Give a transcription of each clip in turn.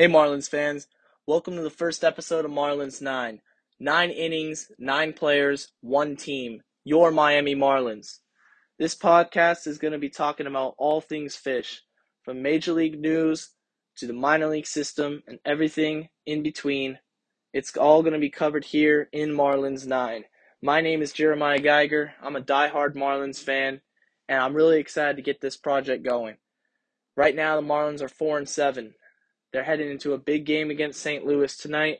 Hey, Marlins fans. Welcome to the first episode of Marlins 9. Nine innings, nine players, one team. Your Miami Marlins. This podcast is going to be talking about all things fish, from Major League news to the minor league system and everything in between. It's all going to be covered here in Marlins 9. My name is Jeremiah Geiger. I'm a die-hard Marlins fan, and I'm really excited to get this project going. Right now, the Marlins are 4 and 7. They're heading into a big game against St. Louis tonight,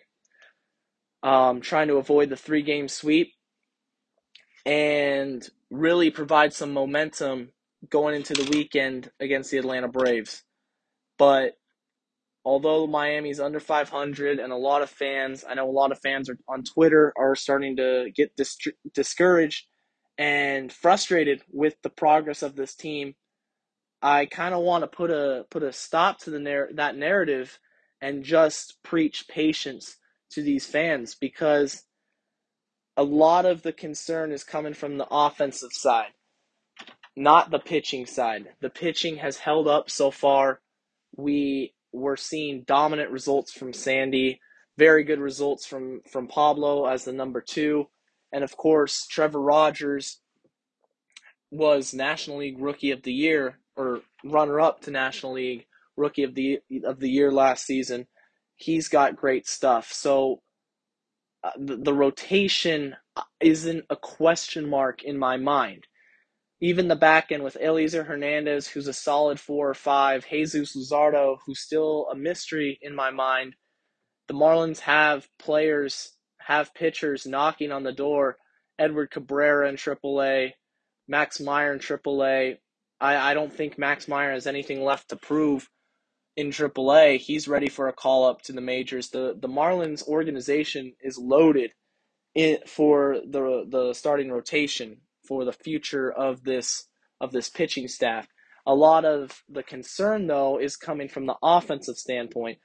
um, trying to avoid the three game sweep and really provide some momentum going into the weekend against the Atlanta Braves. But although Miami's under 500 and a lot of fans, I know a lot of fans are on Twitter are starting to get dis- discouraged and frustrated with the progress of this team I kind of want to put a put a stop to the narr- that narrative and just preach patience to these fans because a lot of the concern is coming from the offensive side, not the pitching side. The pitching has held up so far. We were seeing dominant results from Sandy, very good results from from Pablo as the number 2, and of course Trevor Rogers was National League Rookie of the Year or runner up to National League Rookie of the of the Year last season. He's got great stuff. So uh, the, the rotation isn't a question mark in my mind. Even the back end with Elieser Hernandez, who's a solid four or five, Jesus Luzardo, who's still a mystery in my mind. The Marlins have players, have pitchers knocking on the door. Edward Cabrera in AAA, Max Meyer in AAA, I, I don't think Max Meyer has anything left to prove in AAA. He's ready for a call up to the majors. The the Marlins organization is loaded in, for the the starting rotation for the future of this of this pitching staff. A lot of the concern though is coming from the offensive standpoint.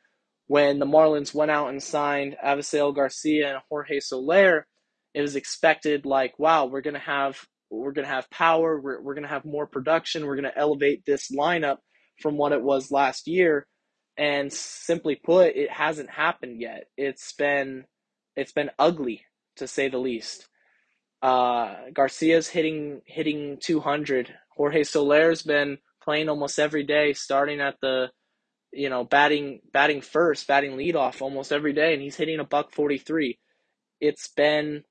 When the Marlins went out and signed Avisail Garcia and Jorge Soler, it was expected like, wow, we're gonna have we're going to have power. We're, we're going to have more production. We're going to elevate this lineup from what it was last year. And simply put, it hasn't happened yet. It's been it's been ugly to say the least. Uh, Garcia's hitting hitting 200. Jorge Soler's been playing almost every day, starting at the you know batting batting first, batting leadoff almost every day, and he's hitting a buck 43. It's been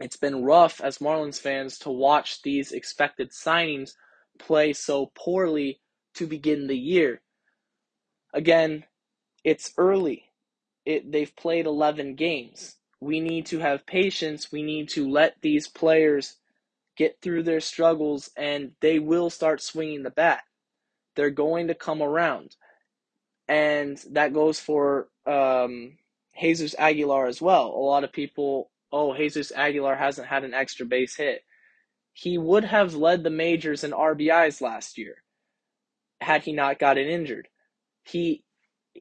it's been rough as Marlins fans to watch these expected signings play so poorly to begin the year. Again, it's early. It they've played 11 games. We need to have patience. We need to let these players get through their struggles and they will start swinging the bat. They're going to come around. And that goes for um, Jesus Aguilar as well. A lot of people oh, Jesus Aguilar hasn't had an extra base hit. He would have led the majors in RBIs last year had he not gotten injured. He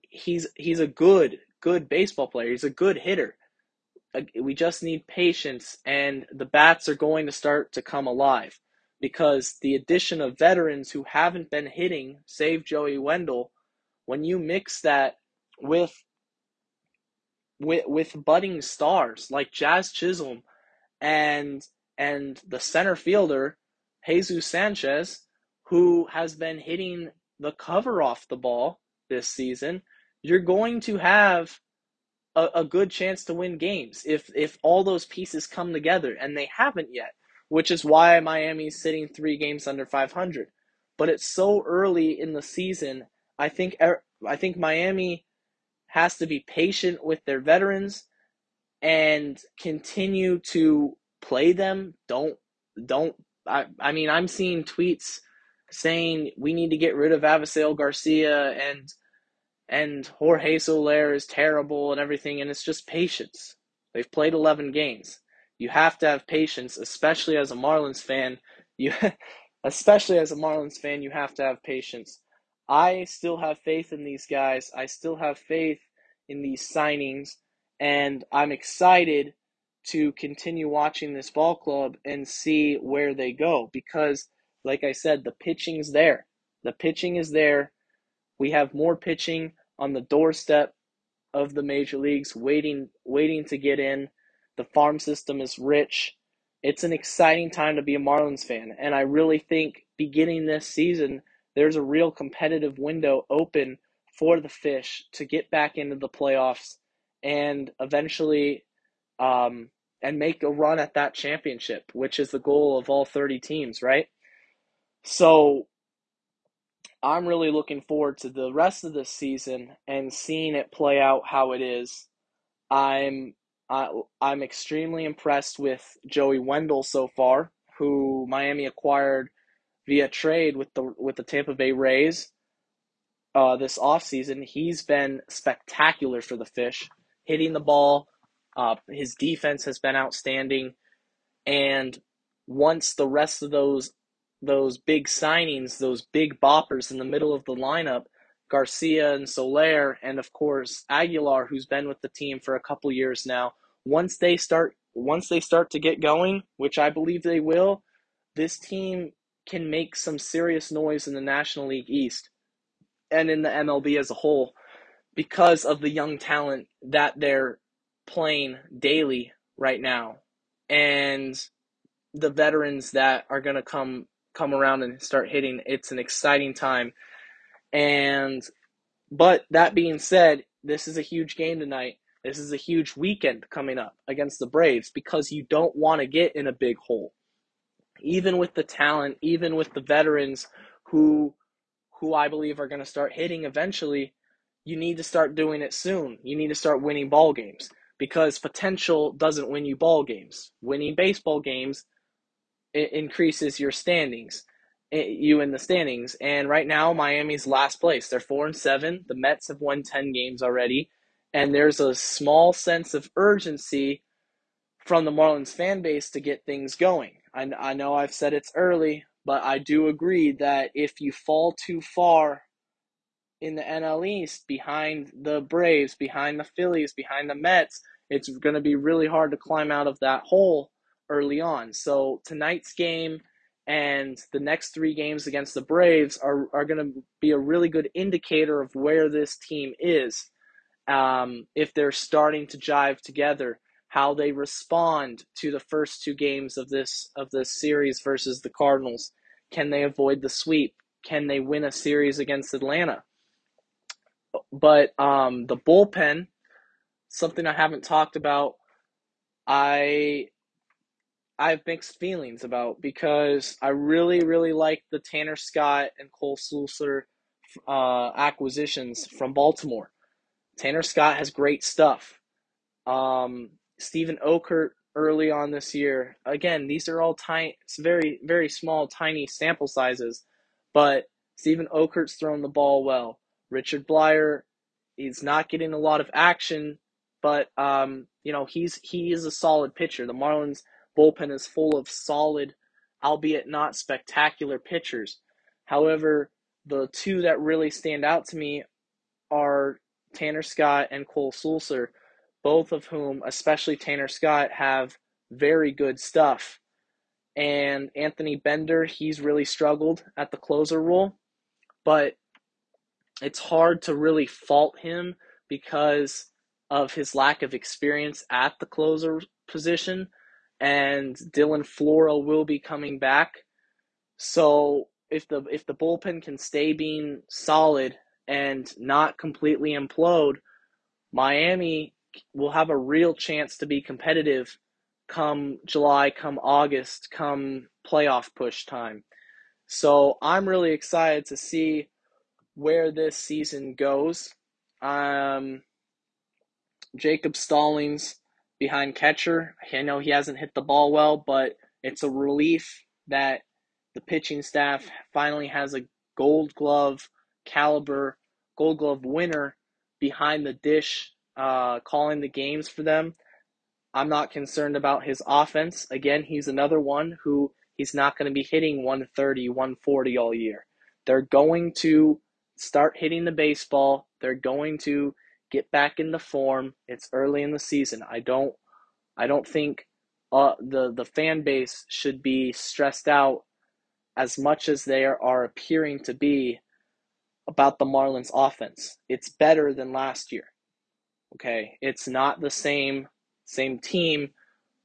he's he's a good good baseball player. He's a good hitter. We just need patience and the bats are going to start to come alive because the addition of veterans who haven't been hitting, save Joey Wendle when you mix that with with with budding stars like Jazz Chisholm and and the center fielder Jesus Sanchez, who has been hitting the cover off the ball this season, you're going to have a, a good chance to win games if if all those pieces come together, and they haven't yet, which is why Miami's sitting three games under 500. But it's so early in the season. I think er, I think Miami has to be patient with their veterans and continue to play them. Don't don't I, I mean I'm seeing tweets saying we need to get rid of Avisail Garcia and and Jorge Soler is terrible and everything and it's just patience. They've played 11 games. You have to have patience, especially as a Marlins fan. You especially as a Marlins fan, you have to have patience. I still have faith in these guys. I still have faith in these signings, and I'm excited to continue watching this ball club and see where they go because, like I said, the pitching's there. The pitching is there. We have more pitching on the doorstep of the major leagues, waiting waiting to get in. The farm system is rich. It's an exciting time to be a Marlins fan, and I really think beginning this season, there's a real competitive window open for the Fish to get back into the playoffs and eventually um, and make a run at that championship, which is the goal of all 30 teams, right? So I'm really looking forward to the rest of this season and seeing it play out how it is. I'm I, I'm extremely impressed with Joey Wendle so far, who Miami acquired via trade with the with the Tampa Bay Rays uh, this offseason. He's been spectacular for the Fish, hitting the ball. Uh, his defense has been outstanding, and once the rest of those those big signings, those big boppers in the middle of the lineup, Garcia and Soler, and of course Aguilar, who's been with the team for a couple years now. Once they start, once they start to get going, which I believe they will, this team can make some serious noise in the National League East and in the MLB as a whole because of the young talent that they're playing daily right now. And the veterans that are going to come come around and start hitting. It's an exciting time. And but that being said, this is a huge game tonight. This is a huge weekend coming up against the Braves because you don't want to get in a big hole. Even with the talent, even with the veterans who who I believe are going to start hitting eventually, you need to start doing it soon. You need to start winning ball games because potential doesn't win you ball games. Winning baseball games increases your standings, you in the standings. And right now, Miami's last place. They're four and seven. The Mets have won ten games already, and there's a small sense of urgency from the Marlins fan base to get things going. I, I know I've said it's early, but I do agree that if you fall too far in the NL East behind the Braves, behind the Phillies, behind the Mets, it's going to be really hard to climb out of that hole early on. So tonight's game and the next three games against the Braves are, are going to be a really good indicator of where this team is. Um, if they're starting to jive together, how they respond to the first two games of this of this series versus the Cardinals. Can they avoid the sweep? Can they win a series against Atlanta? But um, the bullpen, something I haven't talked about. I I have mixed feelings about because I really, really like the Tanner Scott and Cole Sulser uh, acquisitions from Baltimore. Tanner Scott has great stuff. Um, Steven Okert early on this year. Again, these are all tiny, very, very small, tiny sample sizes, but Steven Okert's thrown the ball well. Richard Bleier, he's not getting a lot of action, but um, you know he's he is a solid pitcher. The Marlins bullpen is full of solid, albeit not spectacular pitchers. However, the two that really stand out to me are Tanner Scott and Cole Sulser, both of whom, especially Tanner Scott, have very good stuff. And Anthony Bender, he's really struggled at the closer role, but it's hard to really fault him because of his lack of experience at the closer position and Dylan Floro will be coming back. So if the if the bullpen can stay being solid and not completely implode, Miami will have a real chance to be competitive come July, come August, come playoff push time. So I'm really excited to see where this season goes. Um, Jacob Stallings behind catcher. I know he hasn't hit the ball well, but it's a relief that the pitching staff finally has a gold glove caliber, gold glove winner behind the dish, uh, calling the games for them. I'm not concerned about his offense. Again, he's another one who he's not going to be hitting 130, 140 all year. They're going to start hitting the baseball. They're going to get back into form. It's early in the season. I don't I don't think uh, the the fan base should be stressed out as much as they are, are appearing to be about the Marlins offense. It's better than last year. Okay, it's not the same same team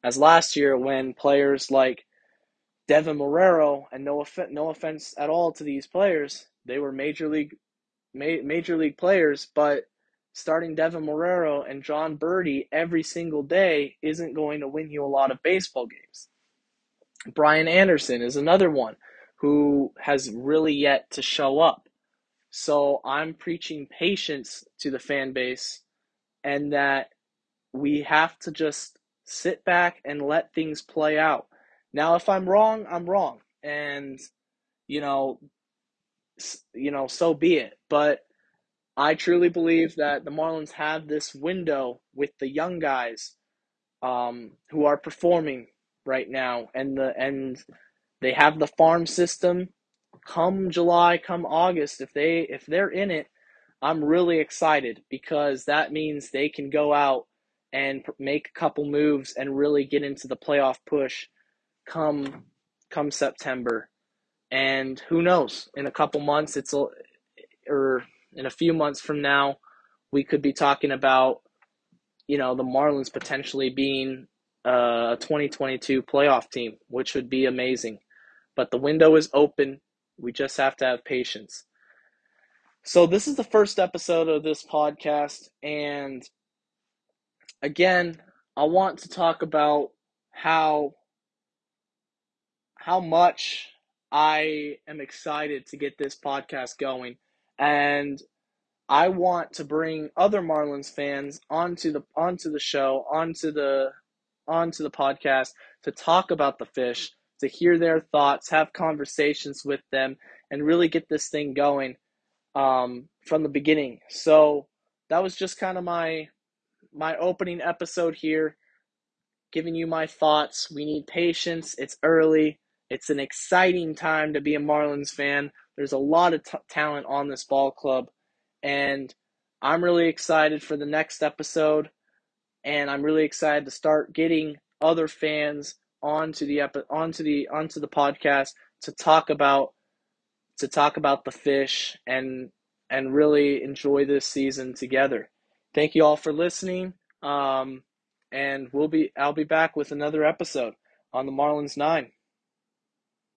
as last year when players like Devin Marrero and no off- no offense at all to these players, they were major league ma- major league players, but starting Devin Marrero and Jon Berti every single day isn't going to win you a lot of baseball games. Brian Anderson is another one who has really yet to show up. So I'm preaching patience to the fan base and that we have to just sit back and let things play out. Now, if I'm wrong, I'm wrong. And, you know, you know, so be it. But I truly believe that the Marlins have this window with the young guys um, who are performing right now, and the and they have the farm system. Come July, come August, if they if they're in it, I'm really excited because that means they can go out and make a couple moves and really get into the playoff push come come September. And who knows, in a couple months it's a, or in a few months from now we could be talking about you know the Marlins potentially being a 2022 playoff team, which would be amazing. But the window is open. We just have to have patience. So, this is the first episode of this podcast. And again, I want to talk about how how much I am excited to get this podcast going. And I want to bring other Marlins fans onto the onto the show, onto the onto the podcast to talk about the fish, to hear their thoughts, have conversations with them, and really get this thing going um, from the beginning. So that was just kind of my my opening episode here, giving you my thoughts. We need patience. It's early. It's an exciting time to be a Marlins fan. There's a lot of t- talent on this ball club, and I'm really excited for the next episode and I'm really excited to start getting other fans onto the epi- onto the onto the podcast to talk about to talk about the fish and and really enjoy this season together. Thank you all for listening. Um, and we'll be I'll be back with another episode on the Marlins 9.